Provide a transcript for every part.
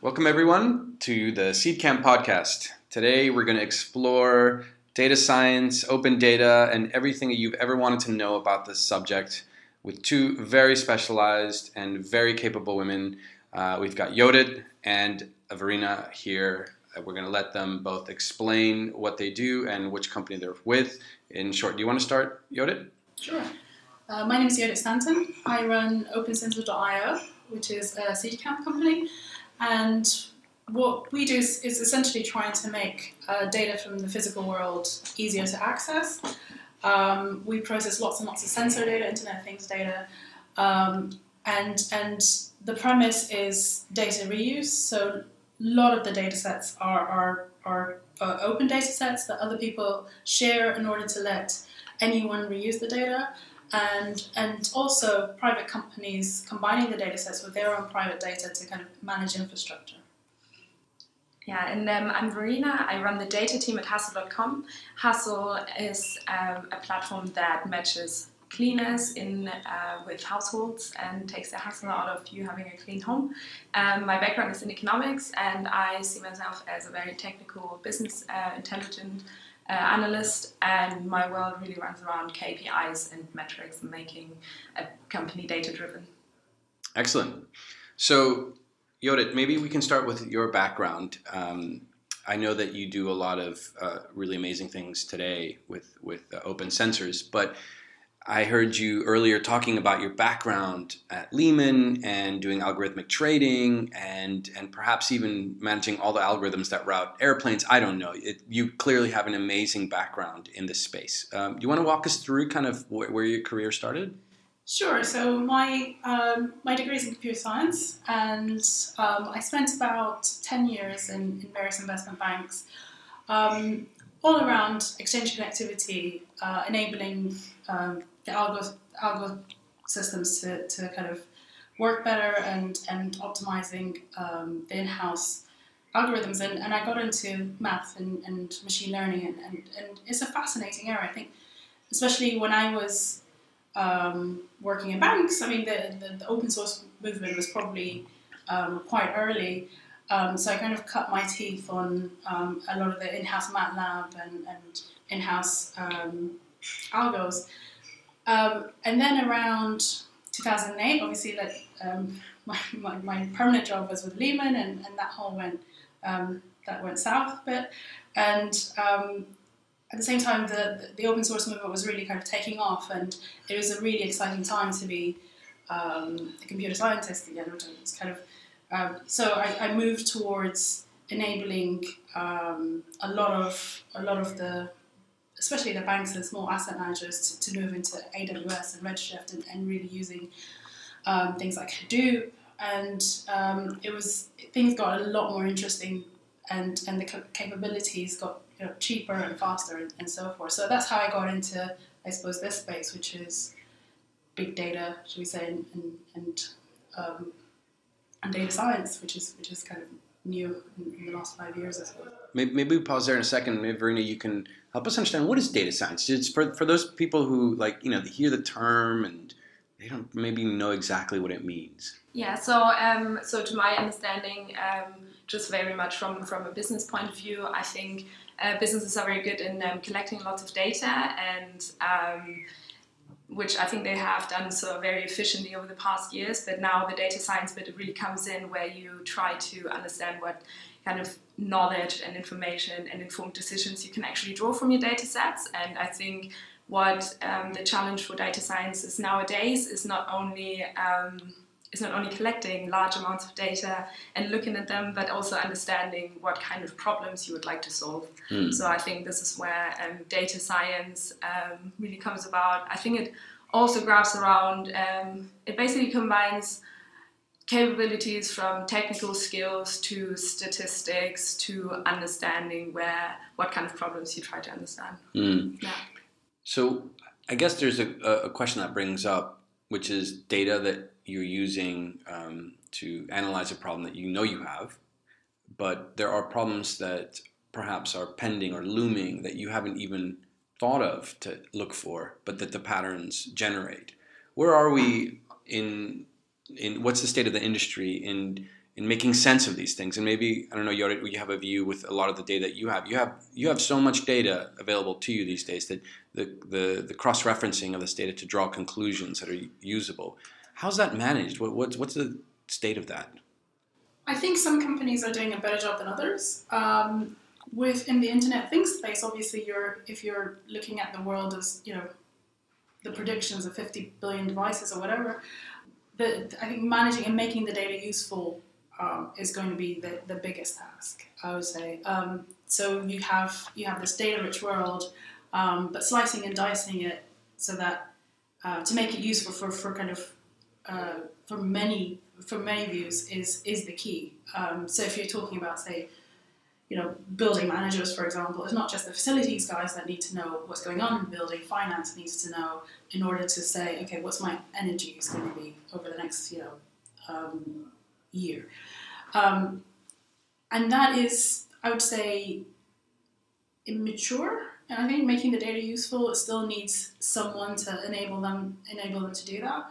Welcome, everyone, to the Seedcamp podcast. Today, we're going to explore data science, open data, and everything that you've ever wanted to know about this subject with two very specialized and very capable women. Uh, we've got Yodit and Verena here. Uh, we're going to let them both explain what they do and which company they're with. In short, do you want to start, Yodit? Sure. Uh, my name is Yodit Stanton. I run OpenSensor.io, which is a Seedcamp company. And what we do is, is essentially trying to make uh, data from the physical world easier to access. Um, we process lots and lots of sensor data, Internet Things data, um, and and the premise is data reuse. So a lot of the data sets are are, are uh, open data sets that other people share in order to let anyone reuse the data. And, and also private companies combining the data sets with their own private data to kind of manage infrastructure. Yeah, and um, I'm Verena. I run the data team at Hassle.com. Hassel is um, a platform that matches cleaners in uh, with households and takes the hassle out of you having a clean home. Um, my background is in economics, and I see myself as a very technical, business uh, intelligent uh, analyst, and my world really runs around KPIs and metrics and making a company data driven. Excellent. So, Yodit, maybe we can start with your background. Um, I know that you do a lot of uh, really amazing things today with with uh, open sensors, but I heard you earlier talking about your background at Lehman and doing algorithmic trading and and perhaps even managing all the algorithms that route airplanes. I don't know. It, you clearly have an amazing background in this space. Um, do you want to walk us through kind of wh- where your career started? Sure. So my um, my degree is in computer science, and um, I spent about ten years in, in various investment banks, um, all around exchange connectivity, uh, enabling um, the algo, algo systems to, to kind of work better and, and optimizing um, the in-house algorithms. And, and I got into math and, and machine learning, and, and, and it's a fascinating area. I think, especially when I was um, working in banks, I mean, the, the, the open source movement was probably um, quite early. Um, so I kind of cut my teeth on um, a lot of the in-house MATLAB and, and in-house um, algos. Um, and then around 2008, obviously, like um, my, my, my, permanent job was with Lehman, and, and that whole went um, that went south a bit. And um, at the same time, the, the open source movement was really kind of taking off, and it was a really exciting time to be um, a computer scientist again. Which was kind of um, so I, I, moved towards enabling a lot of a lot of the especially the banks and small asset managers, to, to move into AWS and Redshift and, and really using um, things like Hadoop. And um, it was things got a lot more interesting, and and the capabilities got you know, cheaper and faster and, and so forth. So that's how I got into, I suppose, this space, which is big data, should we say, and and and, um, and data science, which is which is kind of new in, the last five years, I suppose. Maybe, maybe we pause there in a second. Maybe Verena, you can help us understand what is data science. It's for for those people who like you know they hear the term and they don't maybe know exactly what it means. Yeah. So um, so to my understanding, um, just very much from from a business point of view, I think uh, businesses are very good in um, collecting lots of data and um, which I think they have done so very efficiently over the past years. But now the data science bit really comes in where you try to understand what kind of knowledge and information and informed decisions you can actually draw from your data sets. And I think what um, the challenge for data science is nowadays is not only um, is not only collecting large amounts of data and looking at them, but also understanding what kind of problems you would like to solve. Mm. So I think this is where um, data science um, really comes about. I think it also grabs around. Um, it basically combines capabilities from technical skills to statistics to understanding where what kind of problems you try to understand. Mm. Yeah. So I guess there's a, a question that brings up, which is data that you're using um, to analyze a problem that you know you have, but there are problems that perhaps are pending or looming that you haven't even thought of to look for, but that the patterns generate. Where are we in in what's the state of the industry in in making sense of these things. And maybe I don't know, you you have a view with a lot of the data that you have. You have you have so much data available to you these days that the the, the cross referencing of this data to draw conclusions that are usable. How's that managed? What, what's what's the state of that? I think some companies are doing a better job than others. Um, within the Internet Things space, obviously, you're if you're looking at the world as you know the predictions of 50 billion devices or whatever, the, I think managing and making the data useful um, is going to be the, the biggest task, I would say. Um, so you have you have this data-rich world, um, but slicing and dicing it so that uh, to make it useful for, for kind of uh, for many for many views is is the key. Um, so if you're talking about say you know, building managers, for example, it's not just the facilities guys that need to know what's going on in the building. Finance needs to know in order to say, okay, what's my energy is going to be over the next, you know, um, year. Um, and that is, I would say, immature. And I think making the data useful, it still needs someone to enable them enable them to do that.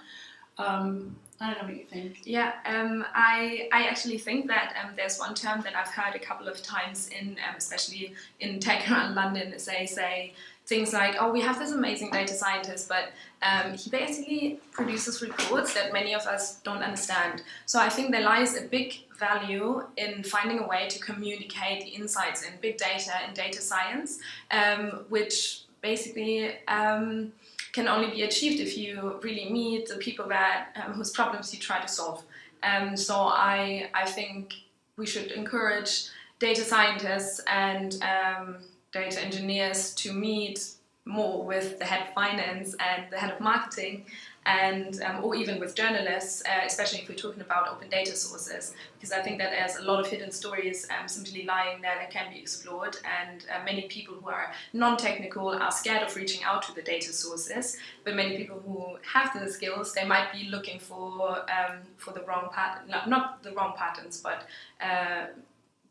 Um, I don't know what you think. Yeah, um, I I actually think that um, there's one term that I've heard a couple of times in, um, especially in tech around London. They say things like, "Oh, we have this amazing data scientist, but um, he basically produces reports that many of us don't understand." So I think there lies a big value in finding a way to communicate the insights in big data and data science, um, which basically um, can only be achieved if you really meet the people that um, whose problems you try to solve. Um, so I I think we should encourage data scientists and um, data engineers to meet more with the head of finance and the head of marketing and um, or even with journalists, uh, especially if we're talking about open data sources, because I think that there's a lot of hidden stories um, simply lying there that can be explored, and uh, many people who are non-technical are scared of reaching out to the data sources. But many people who have the skills, they might be looking for um, for the wrong pattern, not, the wrong patterns, but uh,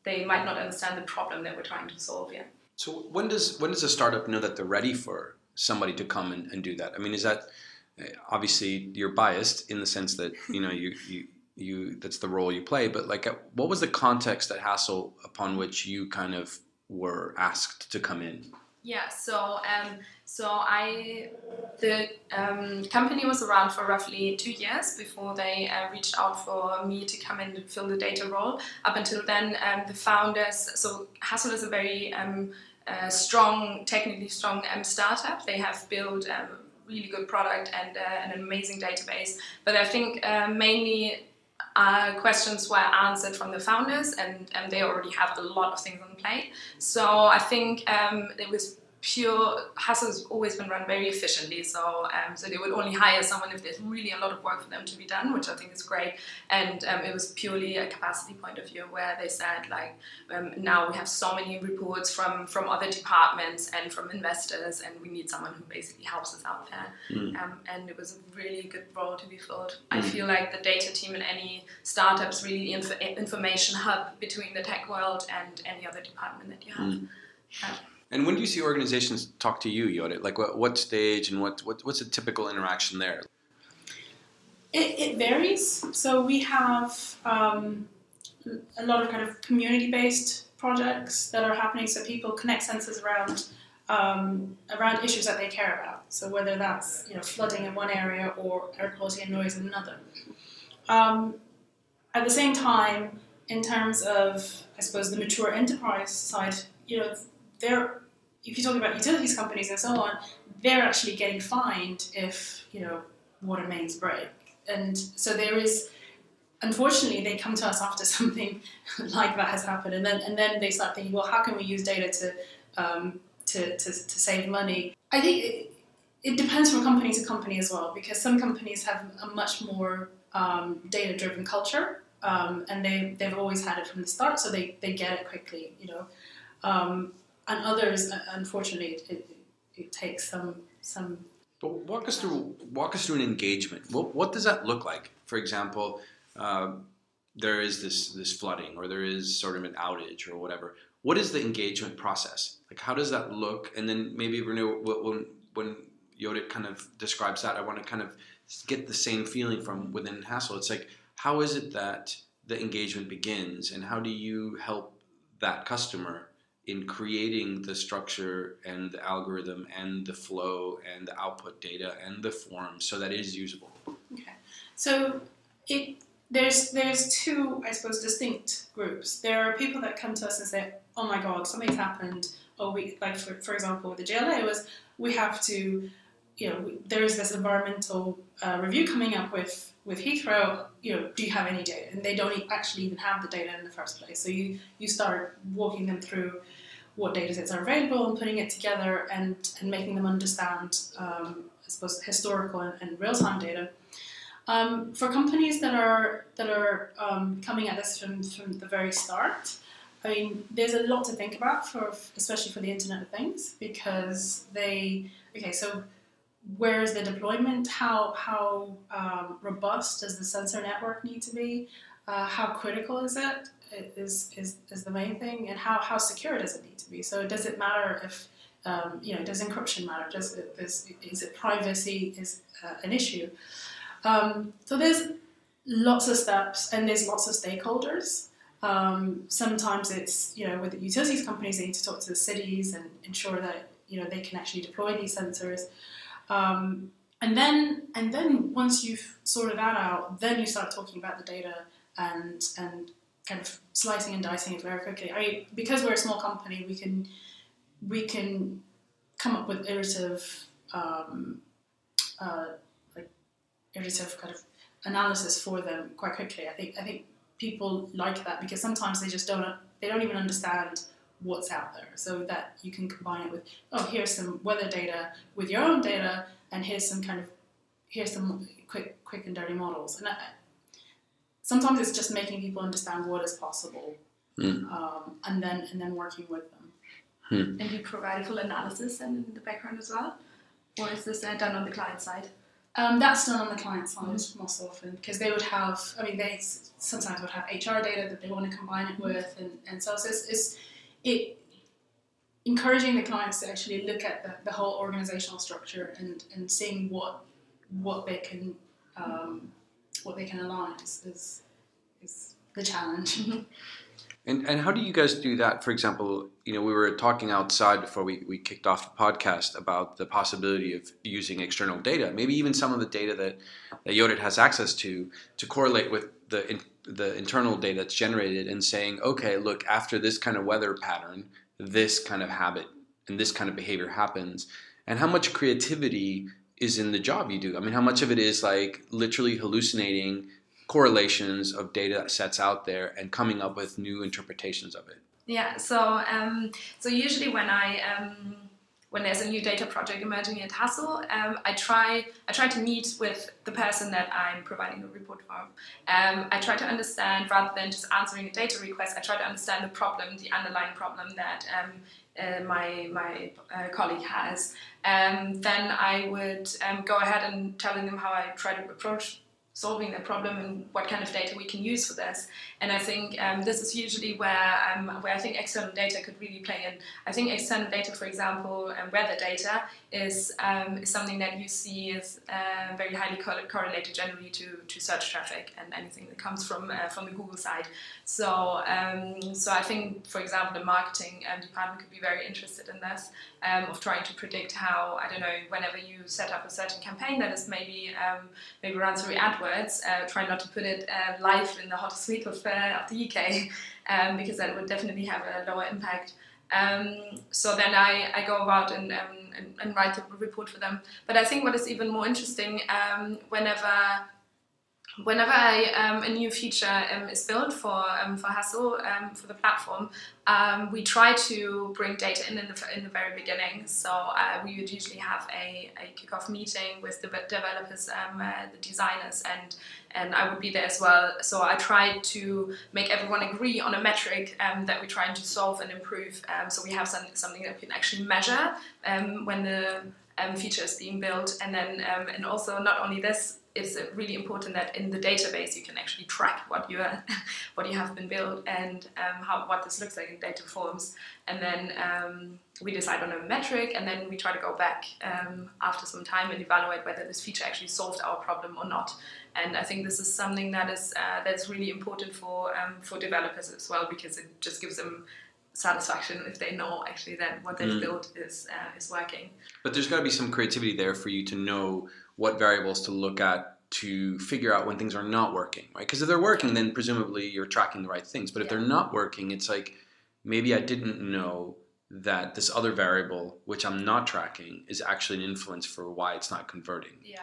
they might not understand the problem that we're trying to solve. Yeah. So when does when does a startup know that they're ready for somebody to come and, and do that? I mean, is that obviously you're biased in the sense that you know you you you that's the role you play but like what was the context at Hassle upon which you kind of were asked to come in? Yeah so um, so i the um, company was around for roughly two years before they uh, reached out for me to come in and fill the data role. Up until then um, the founders so Hassle is a very um, uh, strong technically strong um, startup. They have built um, really good product and, uh, an amazing database. But I think uh, mainly uh, questions were answered from the founders, and, and they already have a lot of things on the plate. So I think um, it was pure has always been run very efficiently. So um, so they would only hire someone if there's really a lot of work for them to be done, which I think is great. And um, it was purely a capacity point of view where they said like um, now we have so many reports from from other departments and from investors, and we need someone who basically helps us out there. Mm. and it was a really good role to be filled. Mm. I feel like the data team in any startups really inf- information hub between the tech world and any other department that you have. Mm. And when do you see organizations talk to you, Yodit? Like what, what stage and what, what what's a typical interaction there? It, it varies. So we have um, a lot of kind of community-based projects that are happening. So people connect sensors around um, around issues that they care about. So whether that's you know flooding in one area or air quality and noise in another. Um, at the same time, in terms of I suppose the mature enterprise side, you know they're if you talk about utilities companies and so on, they're actually getting fined if you know water mains break, and so there is. Unfortunately, they come to us after something like that has happened, and then and then they start thinking, well, how can we use data to um, to, to, to save money? I think it, it depends from company to company as well, because some companies have a much more um, data driven culture, um, and they they've always had it from the start, so they, they get it quickly, you know. Um, and others, uh, unfortunately, it, it, it, takes some some. But walk us through walk us through an engagement. What what does that look like? For example, uh, there is this this flooding, or there is sort of an outage, or whatever. What is the engagement process? Like, how does that look? And then maybe Verena, when when Yodit kind of describes that, I want to kind of get the same feeling from within Hassle. It's like, how is it that the engagement begins, and how do you help that customer in creating the structure and the algorithm and the flow and the output data and the form so that it is usable? Okay, so it there's there's two I suppose distinct groups. There are people that come to us and say, "Oh my God, something's happened." Or we like for for example with the JLA was we have to, you know, there is this environmental uh, review coming up with with Heathrow. You know, do you have any data? And they don't actually even have the data in the first place. So you you start walking them through what data sets are available and putting it together and and making them understand, um, I suppose, historical and, and real time data. Um, for companies that are that are um, coming at this from, from the very start, I mean, there's a lot to think about for especially for the Internet of Things because they okay. So where is the deployment? How how um, robust does the sensor network need to be? Uh, how critical is it? Is, is is the main thing, and how, how secure does it need to be? So does it matter if um, you know does encryption matter? Does it, is, is it privacy is uh, an issue? Um, so there's lots of steps and there's lots of stakeholders. Um, sometimes it's you know with the utilities companies they need to talk to the cities and ensure that you know they can actually deploy these sensors. Um, and then and then once you've sorted that out, then you start talking about the data and and kind of slicing and dicing it very quickly. I because we're a small company, we can we can come up with iterative um, uh, iterative kind of analysis for them quite quickly. I think I think people like that because sometimes they just don't they don't even understand what's out there. So that you can combine it with oh here's some weather data with your own data and here's some kind of here's some quick quick and dirty models and I, sometimes it's just making people understand what is possible mm. um, and then and then working with them. Hmm. And you provide full analysis and in the background as well, or is this uh, done on the client side? Um, that's done on the client side mm-hmm. most often because they would have, I mean, they sometimes would have HR data that they want to combine it with, and, and so it's, it's it encouraging the clients to actually look at the, the whole organizational structure and, and seeing what what they can um, what they can align is, is, is the challenge. And, and how do you guys do that? For example, you know, we were talking outside before we, we kicked off the podcast about the possibility of using external data, maybe even some of the data that, that Yodit has access to, to correlate with the, in, the internal data that's generated and saying, okay, look, after this kind of weather pattern, this kind of habit and this kind of behavior happens. And how much creativity is in the job you do? I mean, how much of it is like literally hallucinating correlations of data sets out there and coming up with new interpretations of it? Yeah, so um, so usually when I um, when there's a new data project emerging at Hassle, um, I try I try to meet with the person that I'm providing the report for. Um, I try to understand rather than just answering a data request. I try to understand the problem, the underlying problem that um, uh, my my uh, colleague has. Um, then I would go ahead and telling them how I try to approach solving the problem and what kind of data we can use for this. And I think um, this is usually where um, where I think external data could really play in. I think external data, for example, and weather data, is, um, something that you see is uh, very highly co- correlated generally to, to search traffic and anything that comes from uh, from the Google side. So um, so I think, for example, the marketing um, department could be very interested in this um, of trying to predict how I don't know whenever you set up a certain campaign that is maybe um, maybe runs through AdWords, uh, try not to put it uh, live in the hottest week of, uh, of the UK um, because that would definitely have a lower impact. Um, so then I, I go about and, um, and, and, write a report for them. But I think what is even more interesting um, whenever whenever I, um, a new feature um, is built for um, for Hassle um, for the platform, um, we try to bring data in in the, in the very beginning. So uh, we would usually have a, a kickoff meeting with the developers, um, uh, the designers, and and I would be there as well. So I try to make everyone agree on a metric that we're trying to solve and improve. so we have some, something that we can actually measure when the feature is being built, and then and also not only this it's really important that in the database you can actually track what you are, what you have been built and um, how what this looks like in data forms. And then um, we decide on a metric, and then we try to go back um, after some time and evaluate whether this feature actually solved our problem or not. And I think this is something that is uh, that's really important for um, for developers as well because it just gives them satisfaction if they know actually that what they've mm. built is uh, is working. But there's got to be some creativity there for you to know what variables to look at to figure out when things are not working, right? Because if they're working, then presumably you're tracking the right things. But if yeah. they're not working, it's like maybe I didn't know that this other variable, which I'm not tracking, is actually an influence for why it's not converting. Yeah.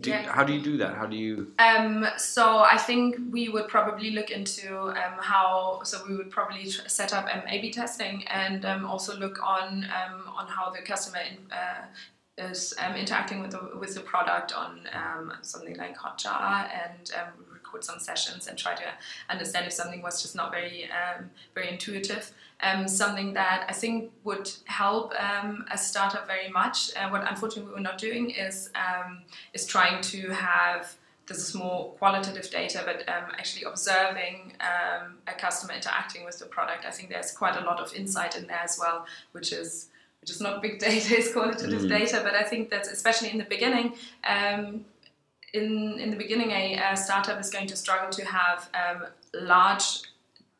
Do, yeah. How do you do that? How do you? Um, so I think we would probably look into um, how. So we would probably set up um, A/B testing and um, also look on um, on how the customer in, uh, is um, interacting with the with the product on um, something like Hotjar and um, record some sessions and try to understand if something was just not very um, very intuitive. Um, something that I think would help um, a startup very much. Uh, what unfortunately we're not doing is is trying to have this is more qualitative data, but um, actually observing um, a customer interacting with the product. I think there's quite a lot of insight in there as well, which is which is not big data, it's qualitative mm. data. But I think that especially in the beginning, um, in in the beginning, a, a, startup is going to struggle to have um, large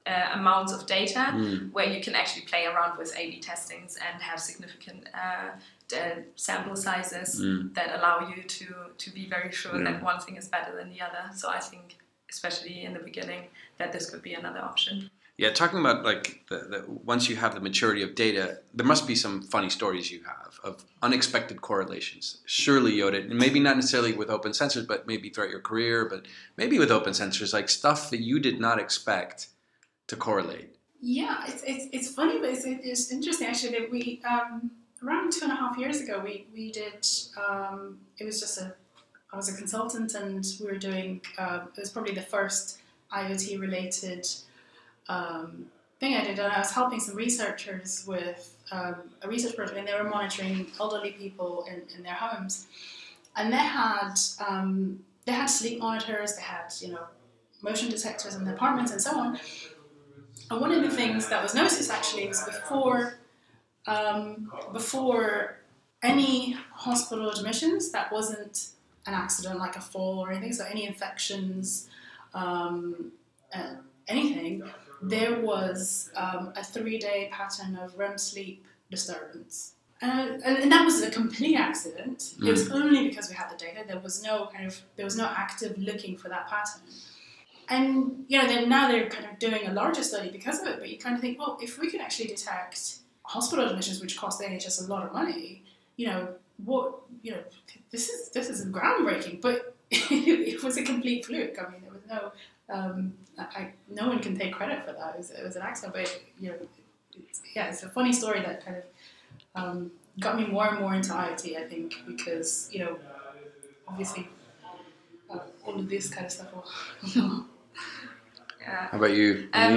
uh, amounts of data mm. where you can actually play around with A/B testings and have significant uh, sample sizes mm. that allow you to to be very sure yeah. that one thing is better than the other. So I think, especially in the beginning, that this could be another option. Yeah, talking about like the, the, once you have the maturity of data, there must be some funny stories you have of unexpected correlations. Surely, Yodit, and maybe not necessarily with open sensors, but maybe throughout your career, but maybe with open sensors, like stuff that you did not expect to correlate. Yeah, it's, it's, it's funny, but it's, it's interesting actually that we um, around two and a half years ago we we did um, it was just a I was a consultant and we were doing uh, it was probably the first IoT related um, thing I did, and I was helping some researchers with um, a research project, and they were monitoring elderly people in, in their homes, and they had um, they had sleep monitors, they had you know motion detectors in the apartments, and so on. And one of the things that was noticed actually was before um, before any hospital admissions that wasn't an accident like a fall or anything, so any infections, um, uh, anything, there was um, a three day pattern of REM sleep disturbance. Uh, and, and, that was a complete accident. Mm. It was mm. only because we had the data. There was no kind of there was no active looking for that pattern. And you know, then now they're kind of doing a larger study because of it. But you kind of think, well, if we can actually detect hospital admissions, which cost the NHS a lot of money, you know, what you know, this is this is groundbreaking. But it was a complete fluke. I mean, there was no um, I, no one can take credit for that. It was, it was an accident, but you know, it's, yeah, it's a funny story that kind of um, got me more and more into IoT. I think because you know, obviously, uh, all of this kind of stuff. Will, Yeah. How about you? Um,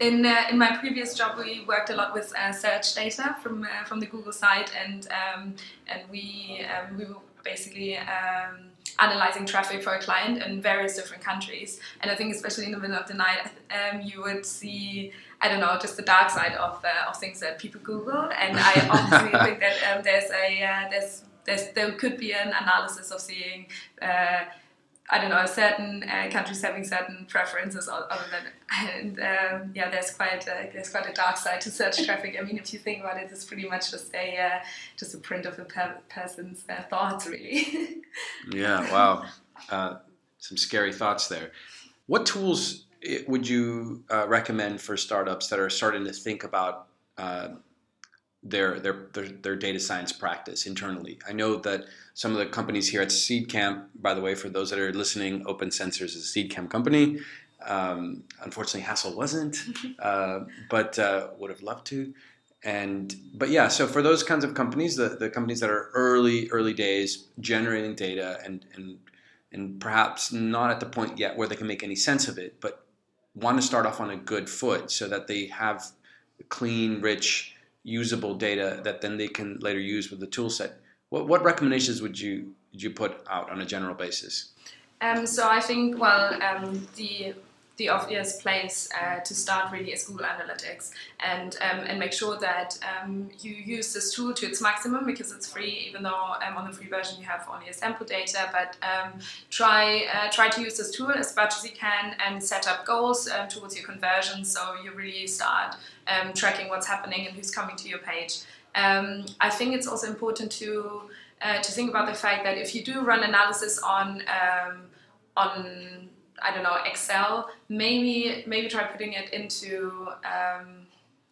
in uh, in my previous job, we worked a lot with uh, search data from uh, from the Google site, and um, and we um, we were basically um, analyzing traffic for a client in various different countries. And I think especially in the middle of the night, um, you would see I don't know just the dark side of uh, of things that people Google. And I obviously think that um, there's a uh, there's there's there could be an analysis of seeing. Uh, I don't know, certain uh, countries having certain preferences other than, and um, yeah, there's quite a, there's quite a dark side to search traffic. I mean, if you think about it, it's pretty much just a uh, just a print of a per person's uh, thoughts, really. yeah. Wow. Uh, some scary thoughts there. What tools eh, would you uh, recommend for startups that are starting to think about their, their, their their data science practice internally. I know that some of the companies here at SeedCamp, by the way, for those that are listening, Open Sensors is a SeedCamp company. Um, unfortunately, Hassle wasn't, uh, but uh, would have loved to. And but yeah, so for those kinds of companies, the, the companies that are early early days generating data and and and perhaps not at the point yet where they can make any sense of it, but want to start off on a good foot so that they have clean, rich usable data that then they can later use with the tool set. What, what recommendations would you would you put out on a general basis? Um, so I think well um, the the obvious place uh, to start really is Google Analytics and um, and make sure that um, you use this tool to its maximum because it's free even though um, on the free version you have only a sample data but um, try uh, try to use this tool as much as you can and set up goals um, towards your conversion so you really start um, tracking what's happening and who's coming to your page. I think it's also important to uh, to think about the fact that if you do run analysis on on I don't know Excel, maybe maybe try putting it into um,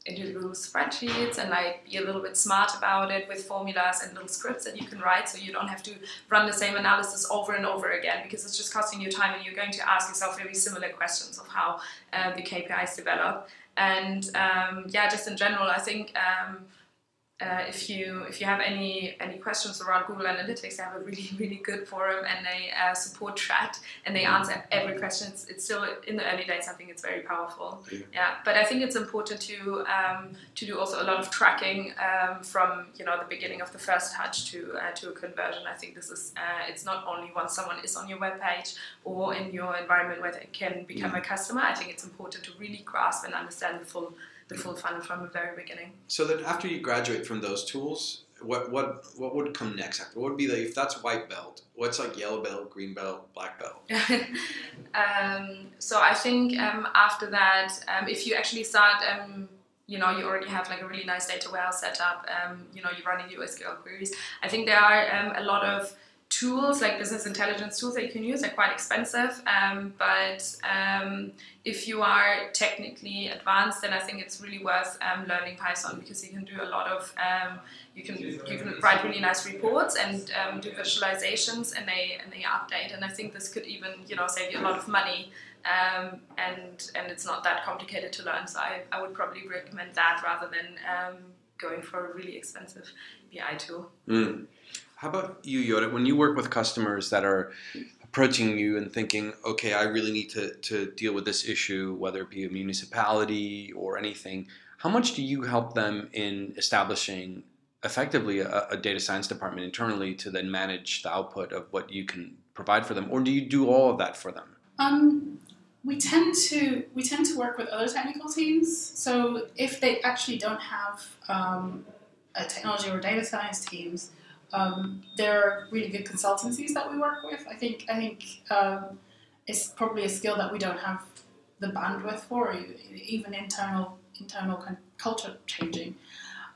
into Google spreadsheets and like be a little bit smart about it with formulas and little scripts that you can write, so you don't have to run the same analysis over and over again because it's just costing you time and you're going to ask yourself very similar questions of how uh, the KPIs develop. And um, yeah, just in general, I think. Um, uh, if you if you have any any questions around Google Analytics, they have a really really good forum and they uh, support chat and they answer every question. It's, it's, still in the early days. I think it's very powerful. Yeah, yeah. but I think it's important to um, to do also a lot of tracking um, from you know the beginning of the first touch to uh, to a conversion. I think this is uh, it's not only once someone is on your webpage or in your environment where they can become a customer. I think it's important to really grasp and understand the full the full funnel from the very beginning. So then, after you graduate from those tools, what what what would come next? After what would be the if that's white belt? What's like yellow belt, green belt, black belt? um, so I think um, after that, um, if you actually start. Um, you know, you already have like a really nice data warehouse set up. Um, you know, you're running your SQL queries. I think there are um, a lot of tools like business intelligence tools that you can use are quite expensive um, but um, if you are technically advanced then i think it's really worth um, learning python because you can do a lot of um, you can you can write really nice reports and um, do visualizations and they and they update. And i think this could even you know save you a lot of money um, and and it's not that complicated to learn. So i, I would probably recommend that rather than going for a really expensive bi tool. Mm. How about you, Yodit? When you work with customers that are approaching you and thinking, okay, I really need to, to deal with this issue, whether it be a municipality or anything, how much do you help them in establishing effectively a, a data science department internally to then manage the output of what you can provide for them? Or do you do all of that for them? Um, we tend to we tend to work with other technical teams. So if they actually don't have um, a technology or data science teams, um, there are really good consultancies that we work with. I think I think um, it's probably a skill that we don't have the bandwidth for, even internal internal culture changing.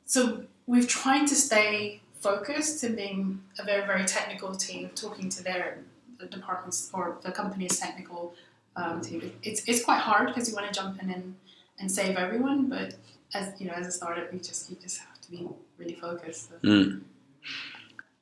So we've tried to stay focused in being a very very technical team, talking to their the departments or the company's technical um, team. It's it's quite hard because you want to jump in and, and save everyone, but as you know, as a startup, you just you just have to be really focused. So. Mm.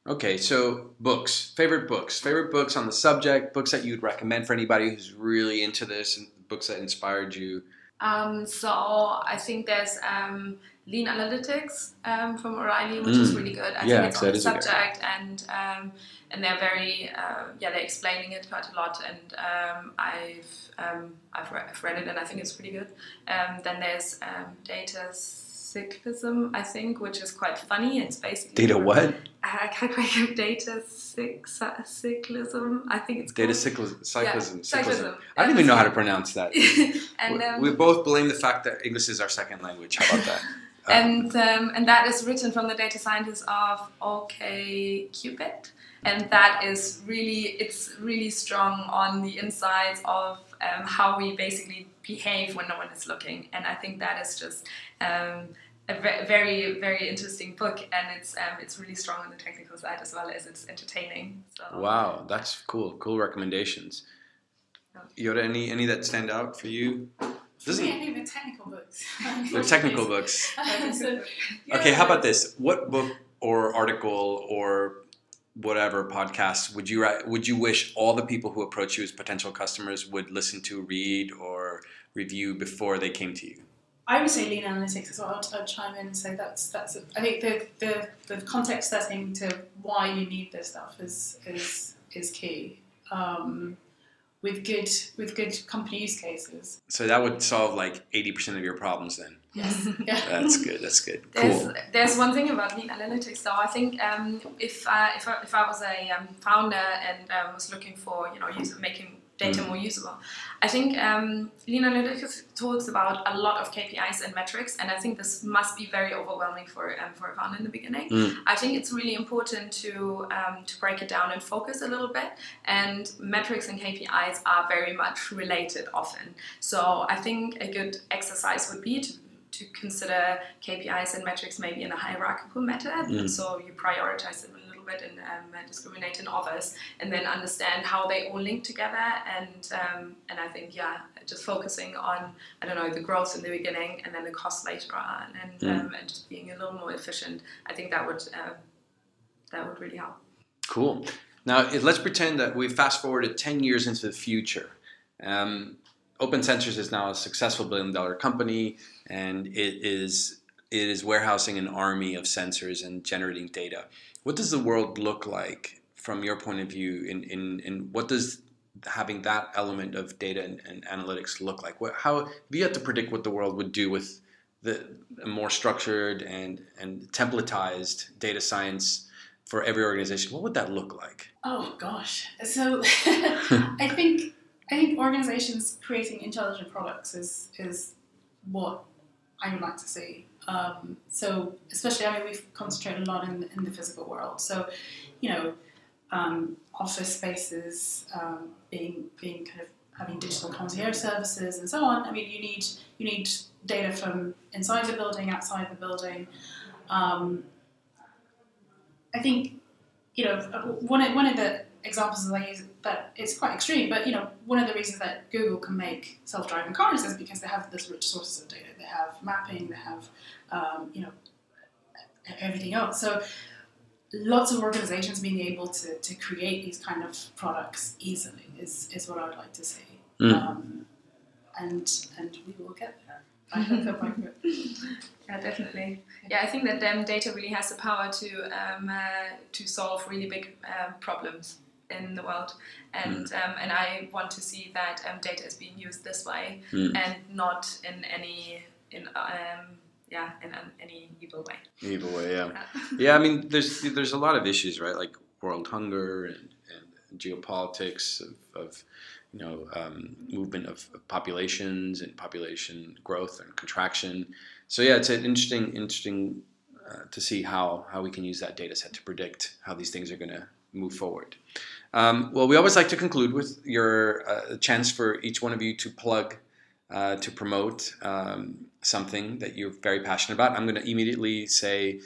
Okay, so books, favorite books, favorite books on the subject, books that you'd recommend for anybody who's really into this, and books that inspired you. Um, so I think there's um, Lean Analytics um, from O'Reilly, which mm. is really good. I yeah, think it's on the subject, and um, and they're very uh, yeah they're explaining it quite a lot, and um, I've um, I've, re- I've, read it, and I think it's pretty good. then there's Data's cyclism, I think, which is quite funny. It's basically data what? I can't quite Dataclysm. I think it's data cyclism. Cyclism. Yeah, cyclism. I don't even know how to pronounce that. and um, we, both blame the fact that English is our second language. How about that? and um, and that is written from the data scientists of OkCupid, and that is really it's really strong on the insights of um, how we basically behave when no one is looking. And I think that is just um, a very, very interesting book, and it's um, it's really strong on the technical side as well as it's entertaining. So. Wow, that's cool. Cool recommendations. Yodit, any any that stand out for you? For me, I think the technical books. the technical books. okay, how about this? What book or article or whatever podcast would you would you wish all the people who approach you as potential customers would listen to, read, or review before they came to you? I would say lean analytics as well. I'd, chime in and say that's that's. A, I think the, the the context setting to why you need this stuff is is is key. Um, with good with good company use cases. So that would solve like eighty percent of your problems then. Yes. yeah. That's good. That's good. There's, cool. There's one thing about lean analytics though. I think um, if I, if I, if I was a um, founder and um, was looking for you know user, making data more usable. I think um, Analytics talks about a lot of KPIs and metrics, and I think this must be very overwhelming for um, for a founder in the beginning. Mm. I think it's really important to um, to break it down and focus a little bit. And metrics and KPIs are very much related often. So I think a good exercise would be to to consider KPIs and metrics maybe in a hierarchical method. Mm. So you prioritize them bit and um, discriminate in others, and then understand how they all link together. And um, and I think yeah, just focusing on I don't know the growth in the beginning and then the cost later on, and Mm. um, and just being a little more efficient. I think that would uh, that would really help. Cool. Now let's pretend that we fast forwarded ten years into the future. Um, Open Sensors is now a successful billion-dollar company, and it is it is warehousing an army of sensors and generating data. What does the world look like from your point of view? In in, in what does having that element of data and, and analytics look like? What, how if you had to predict what the world would do with the more structured and and templatized data science for every organization, what would that look like? Oh gosh. So I think I think organizations creating intelligent products is is what I would like to see. Um, so especially, I mean, we've concentrated a lot in, in the physical world. So, you know, um, office spaces um, being being kind of having digital concierge services and so on. I mean, you need you need data from inside the building, outside the building. Um, I think you know one of, one of the examples that I use that it's quite extreme, but you know one of the reasons that Google can make self-driving cars is because they have this rich sources of data. They have mapping, they have um, you know everything else. So lots of organizations being able to, to create these kind of products easily is, is what I would like to see. Mm. Um, and and we will get there. I hope that might. Yeah, definitely. Yeah, I think that um, data really has the power to um, uh, to solve really big um, problems in the world, and um, and I want to see that um, data is being used this way Mm. and not in any in um, yeah in an, any evil way. Either way, yeah. Yeah, I mean, there's there's a lot of issues, right? Like world hunger and, and geopolitics of, of you know um, movement of, of populations and population growth and contraction. So yeah, it's an interesting interesting uh, to see how how we can use that data set to predict how these things are going to move forward. Um, well, we always like to conclude with your uh, chance for each one of you to plug uh, to promote um, something that you're very passionate about. I'm going to immediately say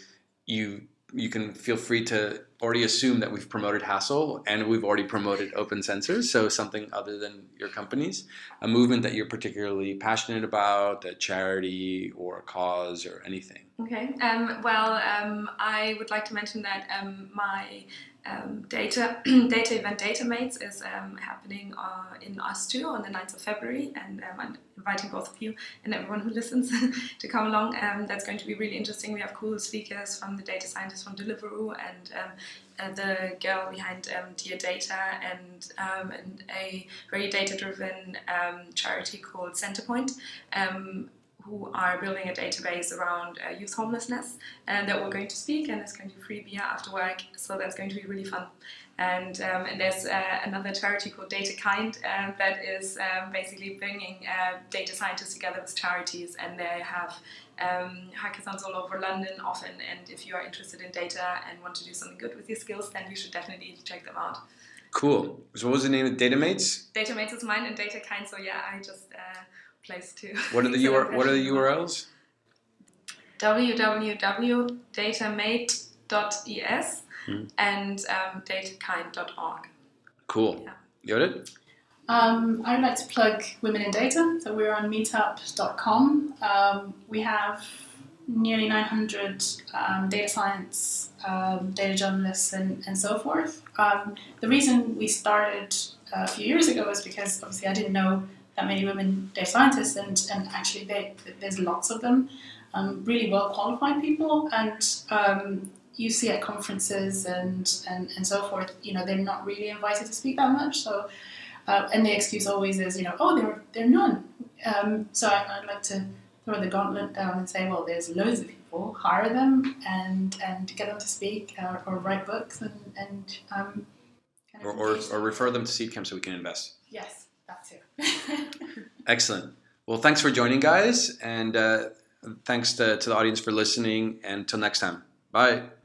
you you can feel free to already assume that we've promoted Hassle and we've already promoted Open Sensors, so something other than your companies, a movement that you're particularly passionate about, a charity or a cause or anything. Okay. Um, well, um, I would like to mention that um, my um, data data event Datamates is um, happening uh, in us too on the 9th of February, and um, I'm inviting both of you and everyone who listens to come along. Um, that's going to be really interesting. We have cool speakers from the data scientists from Deliveroo and uh, the girl behind um, Dear Data and, and a very data-driven um, charity called Centrepoint. Who are building a database around uh, youth homelessness and that we're going to speak and it's going to be free beer after work so that's going to be really fun and, um, and there's uh, another charity called DataKind uh, that is um, basically bringing uh, data scientists together with charities and they have um, hackathons all over London often and if you are interested in data and want to do something good with your skills then you should definitely check them out. Cool. So what was the name of Datamates? Datamates is mine and DataKind so yeah I just uh, place to What are the so UR, what are the. URLs? www.datamate.es Hmm. and um, datakind.org. Cool. Yodit? Um, I would like to plug Women in Data. So we're on meetup.com. Um, we have nearly 900 um, data science, um, data journalists, and, and so forth. Um, the reason we started a few years ago is because obviously I didn't know that many women data scientists, and, and actually they, there's lots of them, um, really well qualified people, and um, you see at conferences and, and, and so forth, you know, they're not really invited to speak that much. So, uh, and the excuse always is, you know, oh, they're, they're none. Um, so I, I'd like to throw the gauntlet down and say, well, there's loads of people, hire them and, and get them to speak uh, or write books and, and um, kind Or, of or, engage or refer them to Seedcamp so we can invest. Yes. Excellent. Well, thanks for joining, guys, and uh, thanks to, to the audience for listening. And until next time, bye.